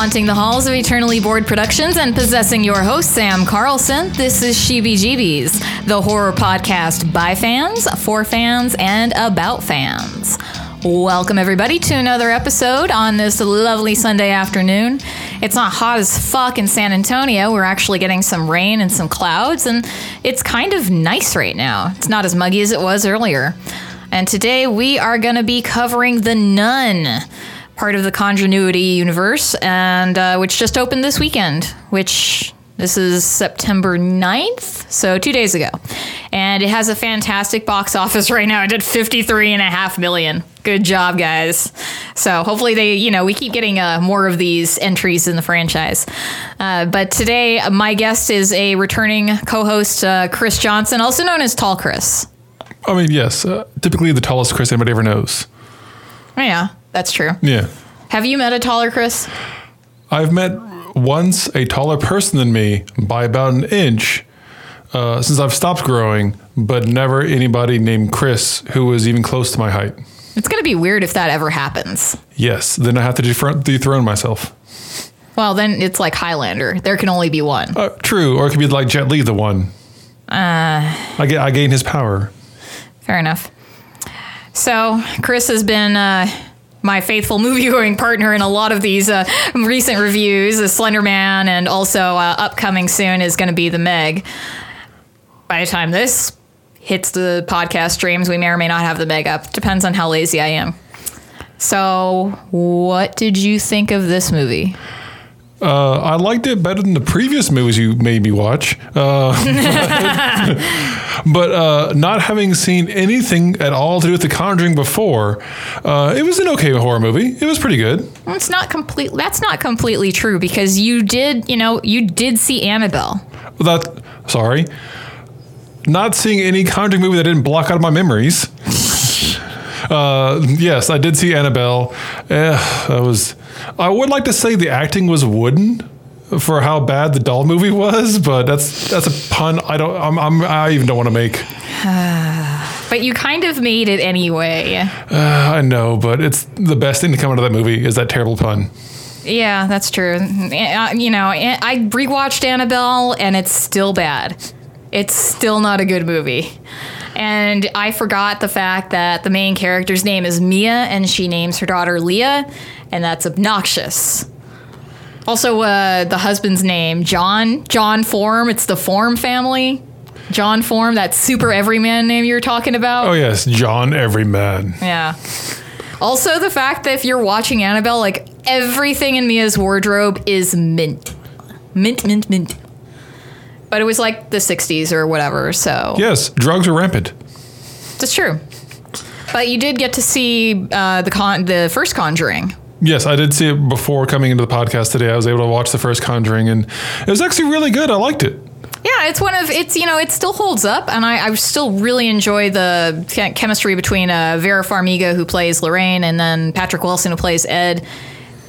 Haunting the halls of Eternally Bored Productions and possessing your host, Sam Carlson, this is Sheeby Jeebies, the horror podcast by fans, for fans, and about fans. Welcome, everybody, to another episode on this lovely Sunday afternoon. It's not hot as fuck in San Antonio. We're actually getting some rain and some clouds, and it's kind of nice right now. It's not as muggy as it was earlier. And today we are going to be covering The Nun part of the Conjuring universe, and uh, which just opened this weekend, which this is September 9th, so two days ago. And it has a fantastic box office right now. It did 53 and a half million. Good job, guys. So hopefully they, you know, we keep getting uh, more of these entries in the franchise. Uh, but today, my guest is a returning co-host, uh, Chris Johnson, also known as Tall Chris. I mean, yes, uh, typically the tallest Chris anybody ever knows. Oh, yeah, that's true. Yeah. Have you met a taller Chris? I've met once a taller person than me by about an inch uh, since I've stopped growing, but never anybody named Chris who was even close to my height. It's going to be weird if that ever happens. Yes, then I have to dethrone, dethrone myself. Well, then it's like Highlander. There can only be one. Uh, true, or it could be like Jet Li, the one. Uh, I, get, I gain his power. Fair enough. So, Chris has been uh, my faithful movie going partner in a lot of these uh, recent reviews. The Slender Man, and also uh, upcoming soon is going to be The Meg. By the time this hits the podcast streams, we may or may not have The Meg up. Depends on how lazy I am. So, what did you think of this movie? Uh, I liked it better than the previous movies you made me watch. Uh, but uh, not having seen anything at all to do with The Conjuring before, uh, it was an okay horror movie. It was pretty good. It's not complete. That's not completely true because you did, you know, you did see Annabelle. That sorry, not seeing any Conjuring movie that didn't block out of my memories. Uh, yes, I did see Annabelle. Eh, that was. I would like to say the acting was wooden for how bad the doll movie was, but that's that's a pun. I don't. I'm. I'm I even don't want to make. but you kind of made it anyway. Uh, I know, but it's the best thing to come out of that movie is that terrible pun. Yeah, that's true. Uh, you know, I rewatched Annabelle, and it's still bad. It's still not a good movie. And I forgot the fact that the main character's name is Mia and she names her daughter Leah, and that's obnoxious. Also, uh, the husband's name, John, John Form, it's the Form family. John Form, that super everyman name you were talking about. Oh, yes, John Everyman. Yeah. Also, the fact that if you're watching Annabelle, like everything in Mia's wardrobe is mint. Mint, mint, mint but it was like the 60s or whatever. So yes, drugs are rampant. That's true. But you did get to see uh, the con- the first Conjuring. Yes, I did see it before coming into the podcast today. I was able to watch the first Conjuring, and it was actually really good. I liked it. Yeah, it's one of it's you know it still holds up, and I, I still really enjoy the chemistry between uh, Vera Farmiga who plays Lorraine and then Patrick Wilson who plays Ed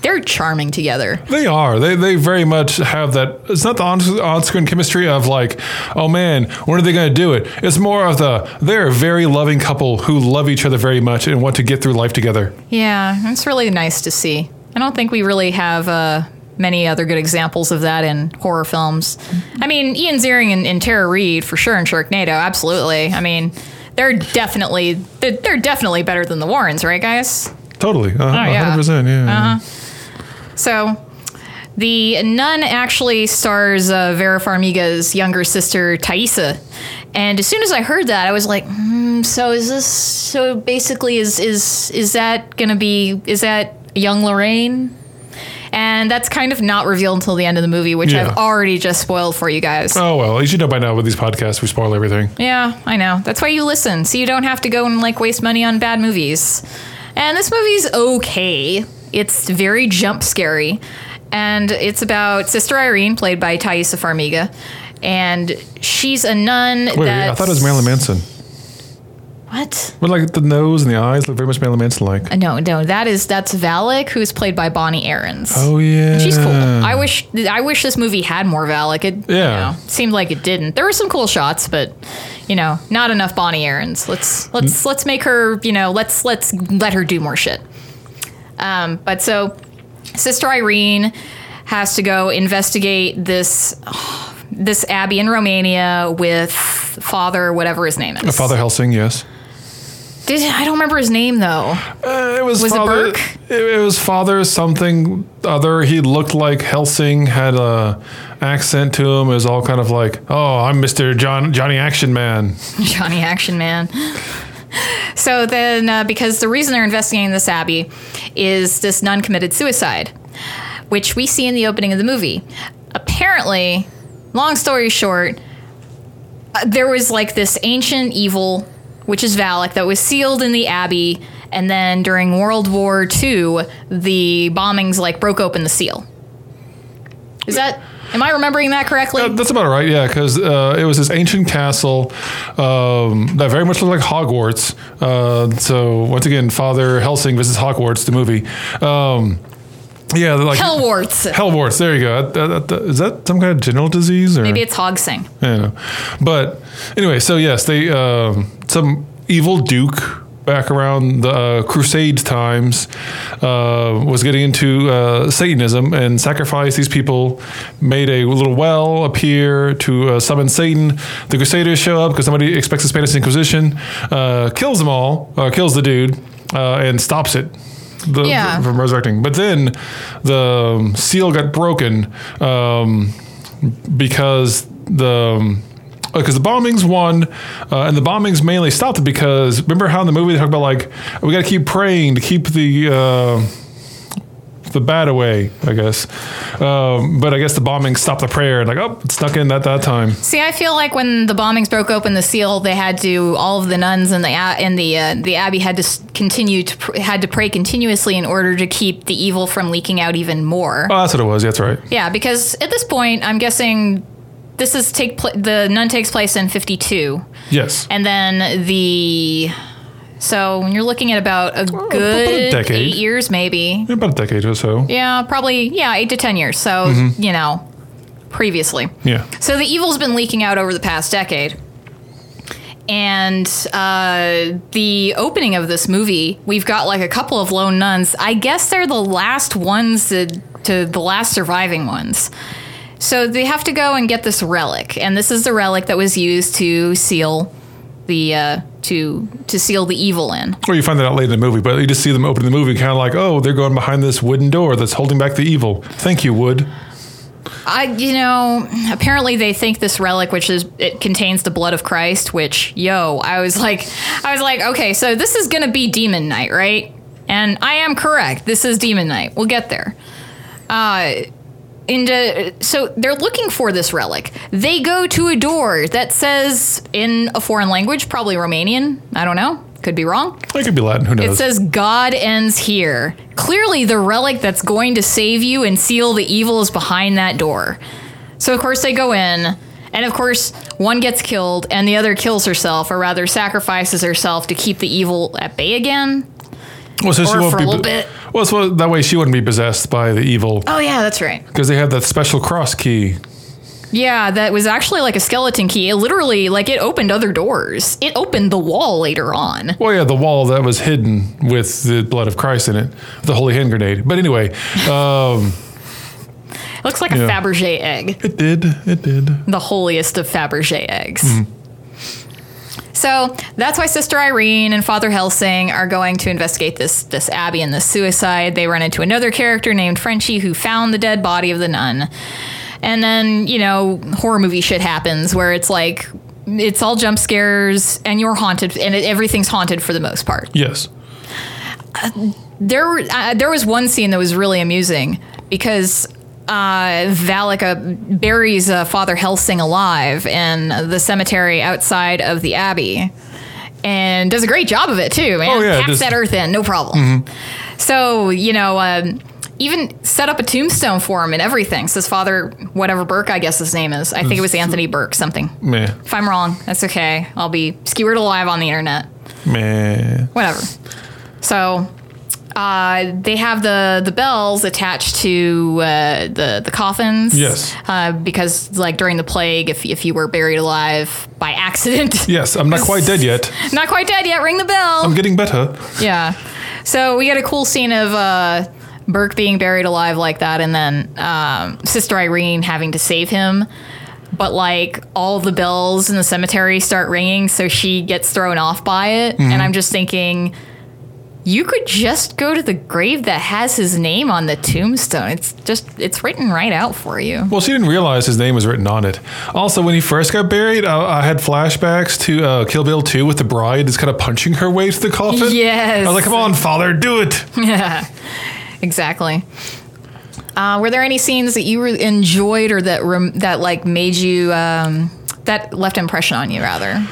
they're charming together. They are. They, they very much have that. It's not the on screen chemistry of like, oh man, when are they going to do it? It's more of the they're a very loving couple who love each other very much and want to get through life together. Yeah, it's really nice to see. I don't think we really have uh, many other good examples of that in horror films. I mean, Ian Ziering and, and Tara Reid for sure in Sharknado, absolutely. I mean, they're definitely they're definitely better than the Warrens, right, guys? Totally, uh, oh, yeah. 100%, yeah. Uh-huh. So the nun actually stars uh, Vera Farmiga's younger sister, Taissa. And as soon as I heard that, I was like, hmm, so is this, so basically is, is, is that going to be, is that young Lorraine? And that's kind of not revealed until the end of the movie, which yeah. I've already just spoiled for you guys. Oh, well, you should know by now with these podcasts, we spoil everything. Yeah, I know. That's why you listen, so you don't have to go and like waste money on bad movies. And this movie's okay. It's very jump scary. And it's about Sister Irene, played by Taissa Farmiga. And she's a nun. Wait, wait I thought it was Marilyn Manson. What? With like the nose and the eyes look very much Marilyn Manson like. Uh, no, no, that is that's Valak, who's played by Bonnie Aarons. Oh yeah, and she's cool. I wish I wish this movie had more Valak. It yeah, you know, seemed like it didn't. There were some cool shots, but you know, not enough Bonnie Aarons. Let's let's let's make her. You know, let's let's let her do more shit. Um, but so Sister Irene has to go investigate this this abbey in Romania with Father whatever his name is. Father Helsing, yes. Did, I don't remember his name though. Uh, it was, Was it father. Burke? It, it was father something other. He looked like Helsing, had a accent to him. It was all kind of like, oh, I'm Mister John Johnny Action Man. Johnny Action Man. So then, uh, because the reason they're investigating this abbey is this nun committed suicide, which we see in the opening of the movie. Apparently, long story short, uh, there was like this ancient evil, which is Valak, that was sealed in the abbey, and then during World War II, the bombings like broke open the seal. Is that? Am I remembering that correctly? Uh, that's about right, yeah, because uh, it was this ancient castle um, that very much looked like Hogwarts. Uh, so once again, Father Helsing visits Hogwarts, the movie. Um, yeah, they're like Hellwarts. Hellwarts. There you go. Is that some kind of genital disease? Or? Maybe it's Hogsing. I don't know. But anyway, so yes, they um, some evil duke back around the uh, Crusade times uh, was getting into uh, Satanism and sacrificed these people. Made a little well appear to uh, summon Satan. The Crusaders show up because somebody expects the Spanish Inquisition, uh, kills them all, uh, kills the dude, uh, and stops it. The, Yeah. from resurrecting, but then the um, seal got broken um, because the because the bombings won, uh, and the bombings mainly stopped because remember how in the movie they talk about like we got to keep praying to keep the uh, the bad away, I guess. Um, but I guess the bombing stopped the prayer and like oh, it snuck in at that time. See, I feel like when the bombings broke open the seal, they had to all of the nuns in the a- in the uh, the abbey had to continue to pr- had to pray continuously in order to keep the evil from leaking out even more. Oh, that's what it was. That's right. Yeah, because at this point, I'm guessing this is take pl- the nun takes place in 52, Yes. and then the so when you're looking at about a good decade. eight years, maybe. About a decade or so. Yeah, probably yeah, eight to ten years. So Mm-hmm. you know, previously. Yeah. So the evil's been leaking out over the past decade. And uh, the opening of this movie, we've got like a couple of lone nuns. I guess they're the last ones to, to the last surviving ones. So they have to go and get this relic, and this is the relic that was used to seal the uh, to to seal the evil in. Or you find that out late in the movie, but you just see them opening the movie, kind of like, oh, they're going behind this wooden door that's holding back the evil. Thank you, wood. I, you know, apparently they think this relic, which is it contains the blood of Christ. Which, yo, I was like, I was like, okay, so this is gonna be Demon Knight, right? And I am correct. This is Demon Knight. We'll get there. Uh, into so they're looking for this relic. They go to a door that says in a foreign language, probably Romanian. I don't know. Could be wrong. It could be Latin. Who knows? It says God ends here. Clearly, the relic that's going to save you and seal the evil is behind that door. So, of course, they go in, and of course, one gets killed, and the other kills herself, or rather, sacrifices herself to keep the evil at bay again. Well, so she or won't for a be, little bit. Well, so that way she wouldn't be possessed by the evil Oh, yeah, that's right. because they have that special cross key. Yeah, that was actually like a skeleton key. It literally, like, it opened other doors. It opened the wall later on. Well, yeah, the wall that was hidden with the blood of Christ in it, the holy hand grenade. But anyway, um, It looks like a. Fabergé egg. it did. It did. the holiest of Fabergé eggs. Mm-hmm. So that's why Sister Irene and Father Helsing are going to investigate this this abbey and this suicide. They run into another character named Frenchie who found the dead body of the nun. And then, you know, horror movie shit happens where it's like it's all jump scares and you're haunted and it, everything's haunted for the most part. Yes. There, uh, there was one scene that was really amusing because uh, Valak buries uh, Father Helsing alive in the cemetery outside of the abbey, and does a great job of it too. Man, Oh, yeah, packs just- that earth in, no problem. So you know, um, even set up a tombstone for him and everything. Says Father whatever Burke, I guess his name is. I think it was Anthony Burke something. Meh. If I'm wrong, that's okay. I'll be skewered alive on the internet Meh. whatever. So uh, they have the the bells attached to uh, the the coffins. Yes. Uh, because like during the plague, if if you were buried alive by accident, Yes, I'm not quite dead yet. not quite dead yet, ring the bell. I'm getting better. yeah. So we get a cool scene of uh, Burke being buried alive like that, and then um, Sister Irene having to save him. But like all the bells in the cemetery start ringing, so she gets thrown off by it. And I'm just thinking, you could just go to the grave that has his name on the tombstone. It's just, it's written right out for you. Well, she didn't realize his name was written on it. Also, when he first got buried, I, I had flashbacks to uh, Kill Bill 2 with the bride just kind of punching her way to the coffin. Yes. I was like, come on, father, do it. Yeah, exactly. Uh, were there any scenes that you re- enjoyed or that rem- that like made you um, that left impression on you rather?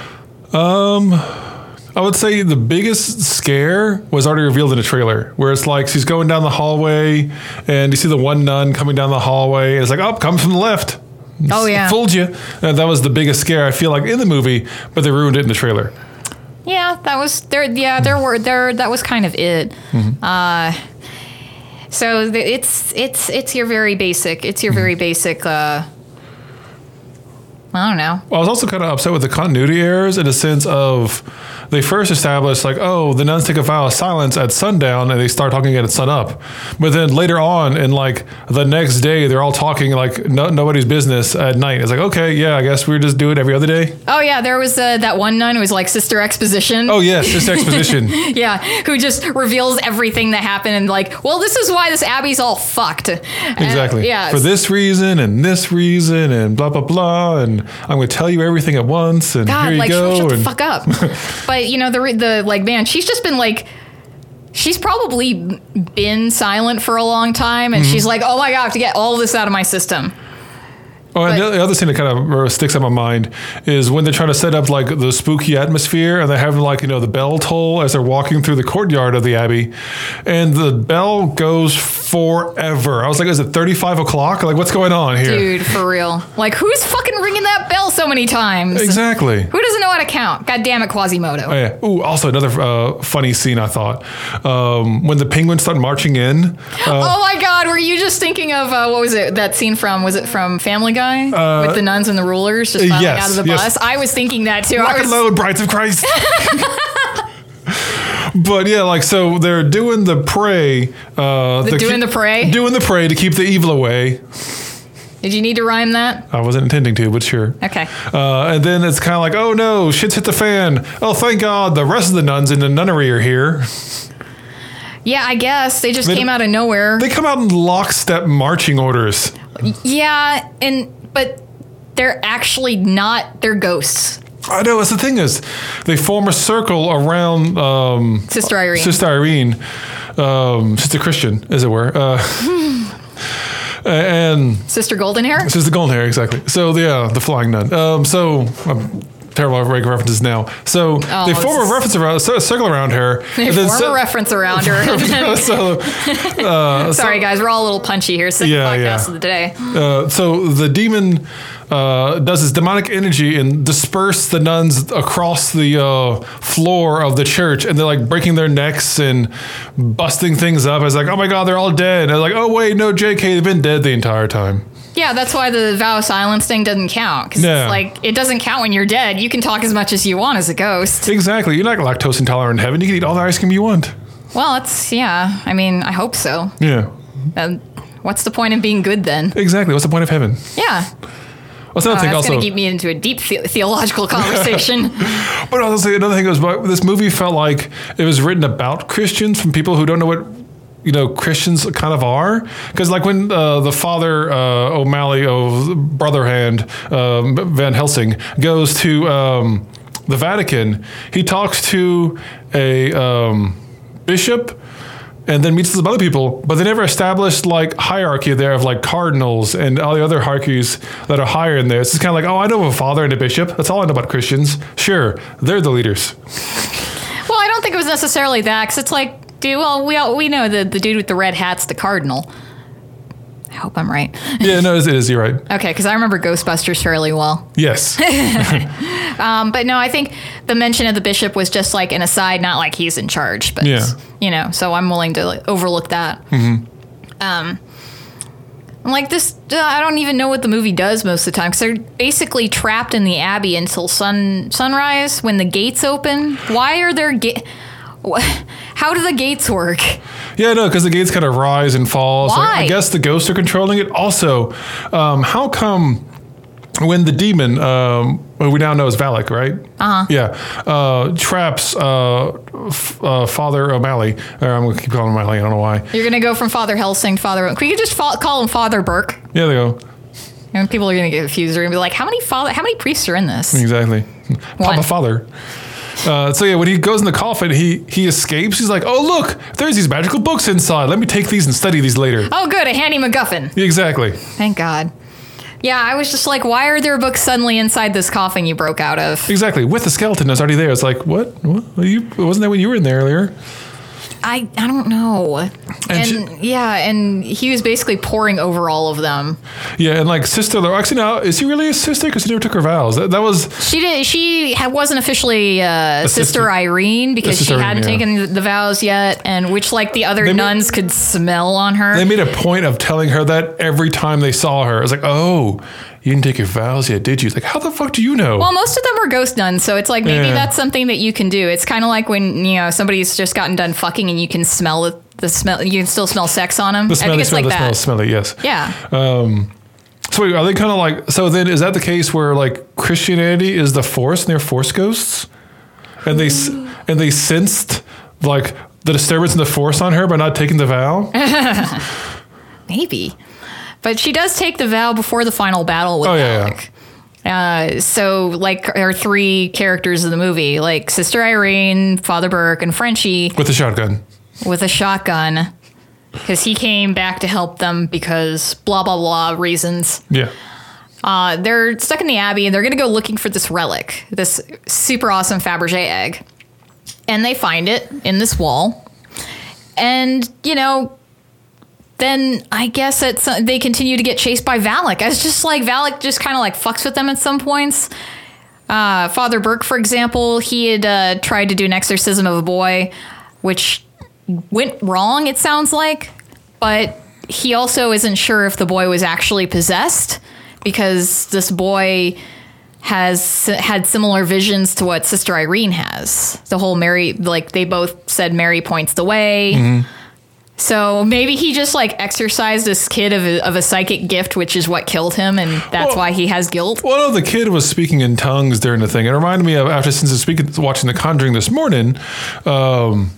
I would say the biggest scare was already revealed in the trailer, where it's like she's going down the hallway and you see the one nun coming down the hallway. And it's like, oh, come from the left. Oh yeah, Fooled you. And that was the biggest scare, I feel like, in the movie, but they ruined it in the trailer. yeah. That was there. Yeah, there were there. That was kind of it. Uh, so the, it's it's it's your very basic. It's your very basic. Uh, I don't know. Well, I was also kind of upset with the continuity errors in a sense of they first established like, oh, the nuns take a vow of silence at sundown and they start talking again at sun up. But then later on, in like the next day, they're all talking like no, nobody's business at night. It's like, okay, yeah, I guess we just do it every other day. Oh yeah, there was uh, that one nun who was like Sister Exposition. Oh yes, Sister exposition. Yeah, who just reveals everything that happened and like, well, this is why this abbey's all fucked. And, Exactly. yeah. For this reason and this reason and blah blah blah, and I'm going to tell you everything at once. And God, here you like go. shut the and fuck up. but you know the the like man, she's just been like. She's probably been silent for a long time, and Mm-hmm. she's like, "Oh my god, I have to get all this out of my system." Oh, and But- the other thing that kind of uh, sticks in my mind is when they're trying to set up like the spooky atmosphere, and they have like you know the bell toll as they're walking through the courtyard of the abbey, and the bell goes forever. I was like, is it thirty five o'clock? Like, what's going on here? Dude, for real. Like, who's fucking ringing that bell so many times? Exactly. Who know to count? God damn it, Quasimodo. Oh, yeah. Ooh, also another uh, funny scene I thought um, when the penguins start marching in. Uh, oh my god, were you just thinking of uh, what was it? That scene from was it from Family Guy with the nuns and the rulers just filing yes, out of the yes. bus? I was thinking that too. I Lock and load, brides of Christ. but yeah, like so they're doing the pray. Uh, The doing keep- the pray? Doing the pray to keep the evil away. Did you need to rhyme that? I wasn't intending to, but sure. Okay. Uh, and then it's kind of like, oh no, shit's hit the fan. Oh, thank God, the rest of the nuns in the nunnery are here. Yeah, I guess they just They- came out of nowhere. They come out in lockstep marching orders. yeah, and but they're actually not. They're ghosts. I know. That's the thing is, they form a circle around um, Sister Irene. Sister Irene, um, Sister Christian, as it were. Uh, and Sister Golden Hair. this is the golden hair, exactly. So, yeah, the flying nun. Um, so, I'm terrible references now. So, they Oh, this form a reference around, a circle around her. They form so- a reference around her. so, sorry, guys, we're all a little punchy here. Second Yeah, podcast yeah. of the day. uh, so the demon uh, does his demonic energy and disperse the nuns across the uh, floor of the church, and they're like breaking their necks and busting things up. It's like, oh my god, they're all dead. And they're like, oh wait, no, J.K., they've been dead the entire time. Yeah, that's why the vow of silence thing doesn't count. Because it's like, it doesn't count when you're dead. You can talk as much as you want as a ghost. Exactly. You're not lactose intolerant in heaven. You can eat all the ice cream you want. Well, it's, yeah, I mean, I hope so. Yeah. Um, what's the point of being good then? Exactly. What's the point of heaven? Yeah. What's another Oh, thing that's also? going to keep me into a deep the- theological conversation. But also another thing was this movie felt like it was written about Christians from people who don't know what you know Christians kind of are because like when uh, the father uh, O'Malley of Brotherhand um, Van Helsing goes to um, the Vatican, he talks to a um, bishop and then meets some other people, but they never established like hierarchy there of like cardinals and all the other hierarchies that are higher in there. It's just kind of like, oh, I know a father and a bishop. That's all I know about Christians. Sure, they're the leaders. well, I don't think it was necessarily that, because it's like, dude, well, we, all, we know the, the dude with the red hat's the cardinal. I hope I'm right. Yeah, no, it is. You're right. Okay, because I remember Ghostbusters fairly well. Yes. Um, but no, I think the mention of the bishop was just like an aside, not like he's in charge. But Yeah. you know, so I'm willing to like, overlook that. Um, I'm like this, uh, I don't even know what the movie does most of the time because they're basically trapped in the abbey until sun sunrise when the gates open. Why are there ga- Wha- How do the gates work? Yeah, no, because the gates kind of rise and fall. So I Why? guess the ghosts are controlling it. Also, um, how come when the demon, um, we now know as Valak, right? Uh-huh. Yeah, uh, traps uh, f- uh, Father O'Malley, or I'm going to keep calling him O'Malley, I don't know why. You're gonna go from Father Helsing to Father. Could you just fa- call him Father Burke? Yeah, they go. And people are gonna get confused. They're gonna be like, "How many father? How many priests are in this?" Exactly. One. Papa Father. Uh, so yeah, when he goes in the coffin, he he escapes. He's like, "Oh look, there's these magical books inside. Let me take these and study these later." Oh, good, a handy MacGuffin. Exactly. Thank God. Yeah, I was just like, why are there books suddenly inside this coffin you broke out of? Exactly. With the skeleton that's already there. It's like, what? what? Are you wasn't that when you were in there earlier? I I don't know. And And, yeah, and he was basically pouring over all of them. Yeah, and like sister. Actually, now is he really a sister? Because he never took her vows. That, that was She did. She wasn't officially uh, sister, sister. Irene because Sister she hadn't yeah. taken the vows yet, and which like the other They nuns could smell on her. they made a point of telling her that every time they saw her. It was like, oh, you didn't take your vows yet, did you? It's like, how the fuck do you know? well, most of them were ghost nuns, so it's like maybe Yeah. that's something that you can do. It's kind of like when you know somebody's just gotten done fucking and you can smell it, the smell. You can still smell sex on them. the I smelly think it's smell, like the smell, that. smelly. Yes. Yeah. Um, so wait, are they kind of like? So then, is that the case where like Christianity is the force and they're force ghosts, and they s- mm. and they sensed like the disturbance in the force on her by not taking the vow? Maybe. But she does take the vow before the final battle with Oh, yeah, Alec. Uh, so, like, our three characters of the movie, like Sister Irene, Father Burke, and Frenchie with a shotgun. with a shotgun, because he came back to help them because blah, blah, blah reasons. Yeah. Uh, they're stuck in the Abbey and they're going to go looking for this relic, this super awesome Fabergé egg. And they find it in this wall. And, you know, then I guess it's, they continue to get chased by Valak. It's just like Valak just kind of like fucks with them at some points. Uh, Father Burke, for example, he had uh, tried to do an exorcism of a boy, which went wrong, it sounds like. But he also isn't sure if the boy was actually possessed because this boy has had similar visions to what Sister Irene has. The whole Mary, like they both said Mary points the way. So maybe he just like exercised this kid of a, of a psychic gift, which is what killed him, and that's Well- why he has guilt. Well, no, the kid was speaking in tongues during the thing. It reminded me of after since I was speaking, watching The Conjuring this morning. Um,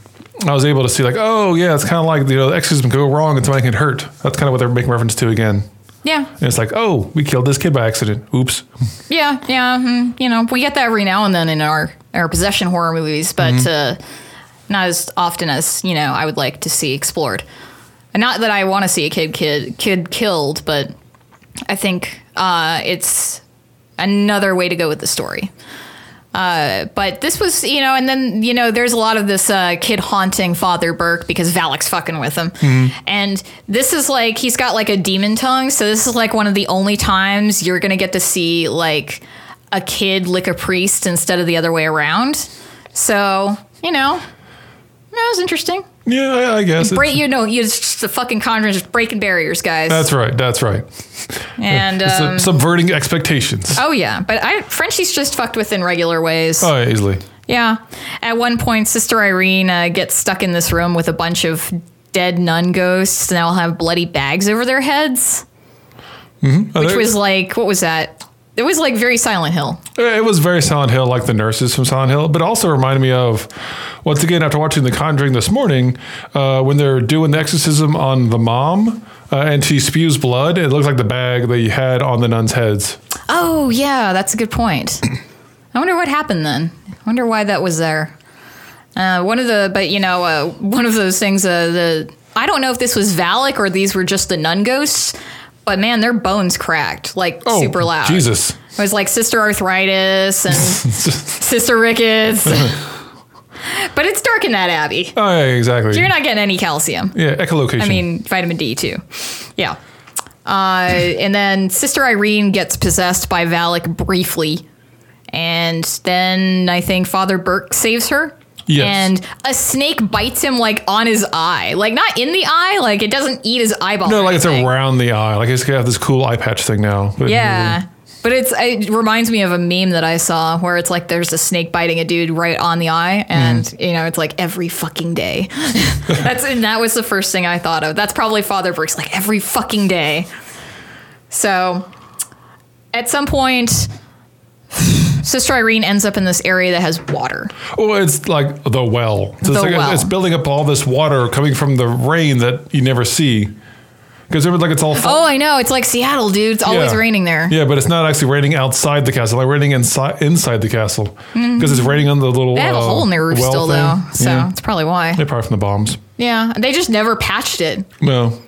I was able to see like, oh yeah, it's kind of like you know, the exorcism go wrong and somebody can get hurt. That's kind of what they're making reference to again. Yeah, And it's like, oh, we killed this kid by accident. Oops. yeah, yeah. hmm, You know, we get that every now and then in our our possession horror movies, but uh, not as often as you know I would like to see explored. And not that I want to see a kid kid kid killed, but I think uh, it's another way to go with the story. Uh, but this was, you know, and then, you know, there's a lot of this uh, kid haunting Father Burke because Valak's fucking with him. And this is like, he's got like a demon tongue. So this is like one of the only times you're going to get to see like a kid lick a priest instead of the other way around. So, you know, that was interesting. Yeah, I, I guess. Break, you know, you just the fucking conjuring, just breaking barriers, guys. That's right. That's right. and, It's, uh, um, subverting expectations. oh yeah, but I, Frenchie's just fucked with in regular ways. Oh, yeah, easily. Yeah. At one point, Sister Irene uh, gets stuck in this room with a bunch of dead nun ghosts, and they all have bloody bags over their heads, Oh, which there- was like, what was that? It was like very Silent Hill. It was very Silent Hill, like the nurses from Silent Hill, but also reminded me of, once again, after watching The Conjuring this morning, uh, when they're doing the exorcism on the mom uh, and she spews blood, it looks like the bag that you had on the nuns' heads. Oh, yeah, that's a good point. I wonder what happened then. I wonder why that was there. Uh, one of the, but you know, uh, one of those things, uh, the, I don't know if this was Valak or these were just the nun ghosts, but man, their bones cracked like Oh, super loud. Jesus. It was like Sister Arthritis and Sister rickets. but it's dark in that abbey. Oh, yeah, exactly. You're not getting any calcium. yeah, echolocation. I mean, vitamin D too. Yeah. Uh, and then Sister Irene gets possessed by Valak briefly. And then I think Father Burke saves her. Yes. And a snake bites him like on his eye. Like not in the eye, like it doesn't eat his eyeball. no, like it's around the eye. Like it's got this cool eye patch thing now. But- Yeah. But it's it reminds me of a meme that I saw where it's like there's a snake biting a dude right on the eye, and Mm. you know it's like every fucking day. That's and that was the first thing I thought of. That's probably Father Burke's like every fucking day. So, at some point, Sister Irene ends up in this area that has water. Oh, it's like the well. So The it's, like well. it's building up all this water coming from the rain that you never see. Because it was like it's all. Oh, I know. It's like Seattle, dude. It's always Yeah. raining there. Yeah, but it's not actually raining outside the castle. Like raining inside inside the castle because it's raining on the little. Mm-hmm. They have a uh, hole in their roof well still, thing. though. So yeah. it's probably why. Yeah, probably from the bombs. Yeah. They just never patched it, No,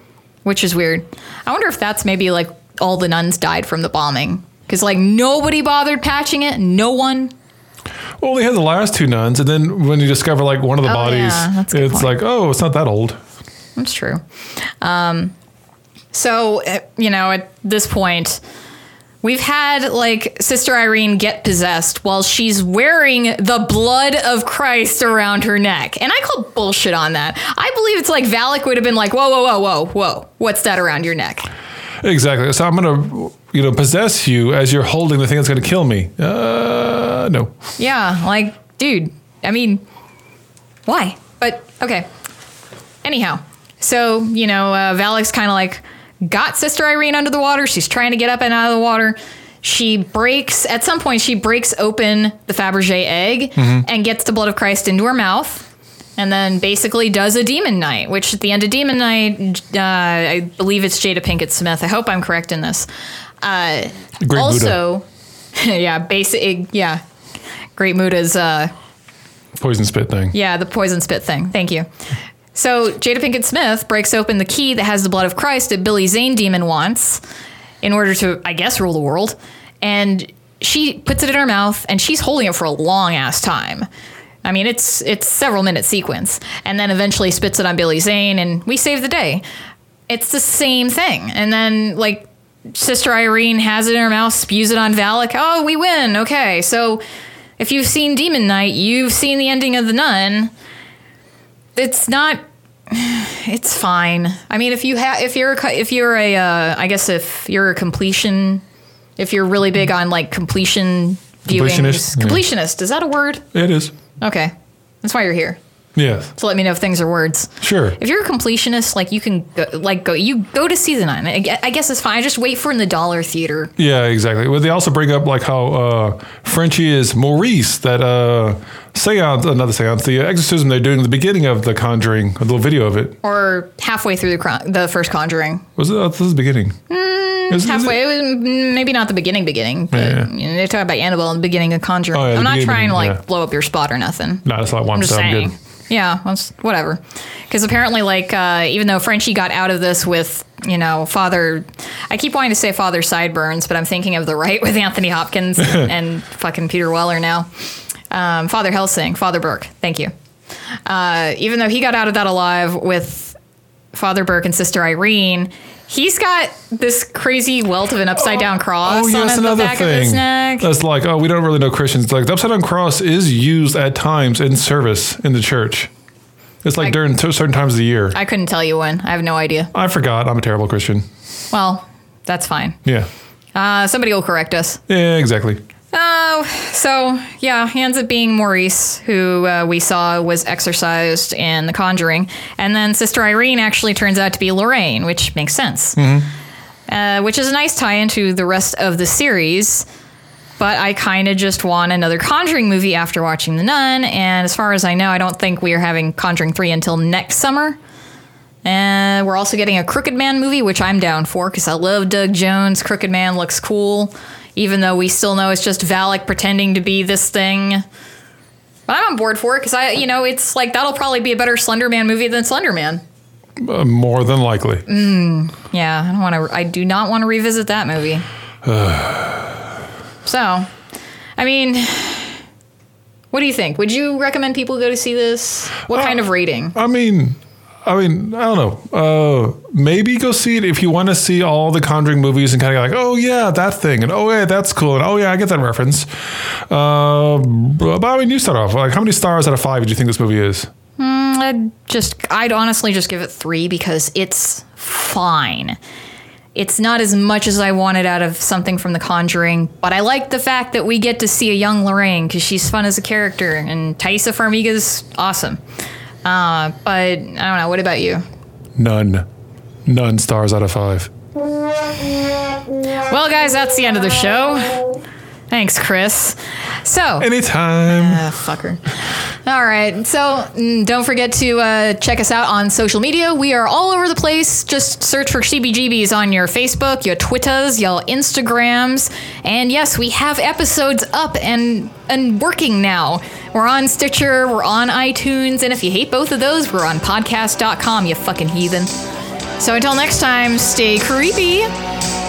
which is weird. I wonder if that's maybe like all the nuns died from the bombing. Because like nobody bothered patching it. No one. well, they had the last two nuns, and then when you discover like one of the Oh, bodies, yeah, that's a good it's point. like, oh, it's not that old. That's true. Um, so, uh, you know, at this point, we've had like Sister Irene get possessed while she's wearing the blood of Christ around her neck. And I call bullshit on that. I believe it's like Valak would have been like, whoa, whoa, whoa, whoa, whoa. What's that around your neck? Exactly. So I'm gonna, you know, possess you as you're holding the thing that's gonna kill me. Uh, no. Yeah, like, dude, I mean, why? But okay. Anyhow, so, you know, uh, Valak's kind of like got Sister Irene under the water. She's trying to get up and out of the water. She breaks, at some point, she breaks open the Fabergé egg and gets the blood of Christ into her mouth. And then basically does a demon knight, which at the end of demon knight, uh, I believe it's Jada Pinkett Smith. I hope I'm correct in this. Uh, Great also, yeah, basic, yeah, Great Muda's, uh, Poison spit thing. yeah, the poison spit thing. Thank you. So Jada Pinkett Smith breaks open the key that has the blood of Christ that Billy Zane demon wants in order to, I guess, rule the world. And she puts it in her mouth and she's holding it for a long ass time. I mean, it's it's several minute sequence, and then eventually spits it on Billy Zane, and we save the day. It's the same thing, and then like Sister Irene has it in her mouth, spews it on Valak. Oh, we win. Okay, so if you've seen Demon Knight, you've seen the ending of the Nun. It's not. It's fine. I mean, if you have, if you're, a, if you're a, uh, I guess if you're a completion, if you're really big on like completion viewings, Completionist, yeah. completionist, is that a word? It is. Okay, that's why you're here Yes. to let me know if things are words. Sure. If you're a completionist, like you can go, like go, you go to season nine. I, guess it's fine. I just wait for in the dollar theater. Yeah, exactly. Well, they also bring up like how uh, Frenchie is Maurice, that uh, seance, another seance, the exorcism they're doing at the beginning of The Conjuring, a little video of it. or halfway through the the first Conjuring. Was it? This is the beginning. Is- is it- Halfway, it was mm, maybe not the beginning, beginning, but Yeah. you know, they talk about Annabelle in the beginning of Conjuring. Oh, yeah, I'm not trying to like yeah. blow up your spot or nothing. No, that's not one. I'm just so I'm saying. good. Yeah, whatever. Because apparently, like, uh, even though Frenchie got out of this with, you know, Father, I keep wanting to say Father Sideburns, but I'm thinking of the Rite with Anthony Hopkins and, and fucking Peter Weller now. Um, Father Helsing, Father Burke, thank you. Uh, even though he got out of that alive with Father Burke and Sister Irene, he's got this crazy welt of an upside down cross Oh, on yes, the another back of his neck. That's like, oh, we don't really know Christians. Like the upside down cross is used at times in service in the church. It's like I- during t- certain times of the year. I couldn't tell you when. I have no idea. I forgot. I'm a terrible Christian. Well, that's fine. Yeah. Uh, somebody will correct us. Yeah, exactly. Oh, so yeah, he ends up being Maurice, who uh, we saw was exorcised in The Conjuring, and then Sister Irene actually turns out to be Lorraine, which makes sense. Uh, which is a nice tie into the rest of the series. But I kind of just want another Conjuring movie after watching The Nun, and as far as I know, I don't think we are having Conjuring 3 until next summer. And we're also getting a Crooked Man movie, which I'm down for because I love Doug Jones. Crooked Man looks cool, even though we still know it's just Valak pretending to be this thing. But I'm on board for it because I, you know, it's like that'll probably be a better Slender Man movie than Slender Man. Uh, more than likely. Yeah, I don't want to. I do not want to revisit that movie. so, I mean, what do you think? Would you recommend people go to see this? What kind of rating? I mean, I mean, I don't know. Uh, maybe go see it if you want to see all the Conjuring movies and kind of like, oh yeah, that thing, and oh yeah, that's cool, and oh yeah, I get that reference. Uh, but I mean, you start off. Like, how many stars out of five do you think this movie is? I'd just, I'd honestly just give it three because it's fine. It's not as much as I wanted out of something from The Conjuring, but I like the fact that we get to see a young Lorraine because she's fun as a character, and Taissa Farmiga's awesome. Uh, but I don't know. What about you? None. None stars out of five. Well, guys, that's the end of the show. Thanks, Chris. So, Anytime. Ah, fucker. All right. So mm, don't forget to uh, check us out on social media. We are all over the place. Just search for CBGBs on your Facebook, your Twitters, your Instagrams. And yes, we have episodes up and, and working now. We're on Stitcher, we're on iTunes, and if you hate both of those, we're on podcast.com, you fucking heathen. So until next time, stay creepy.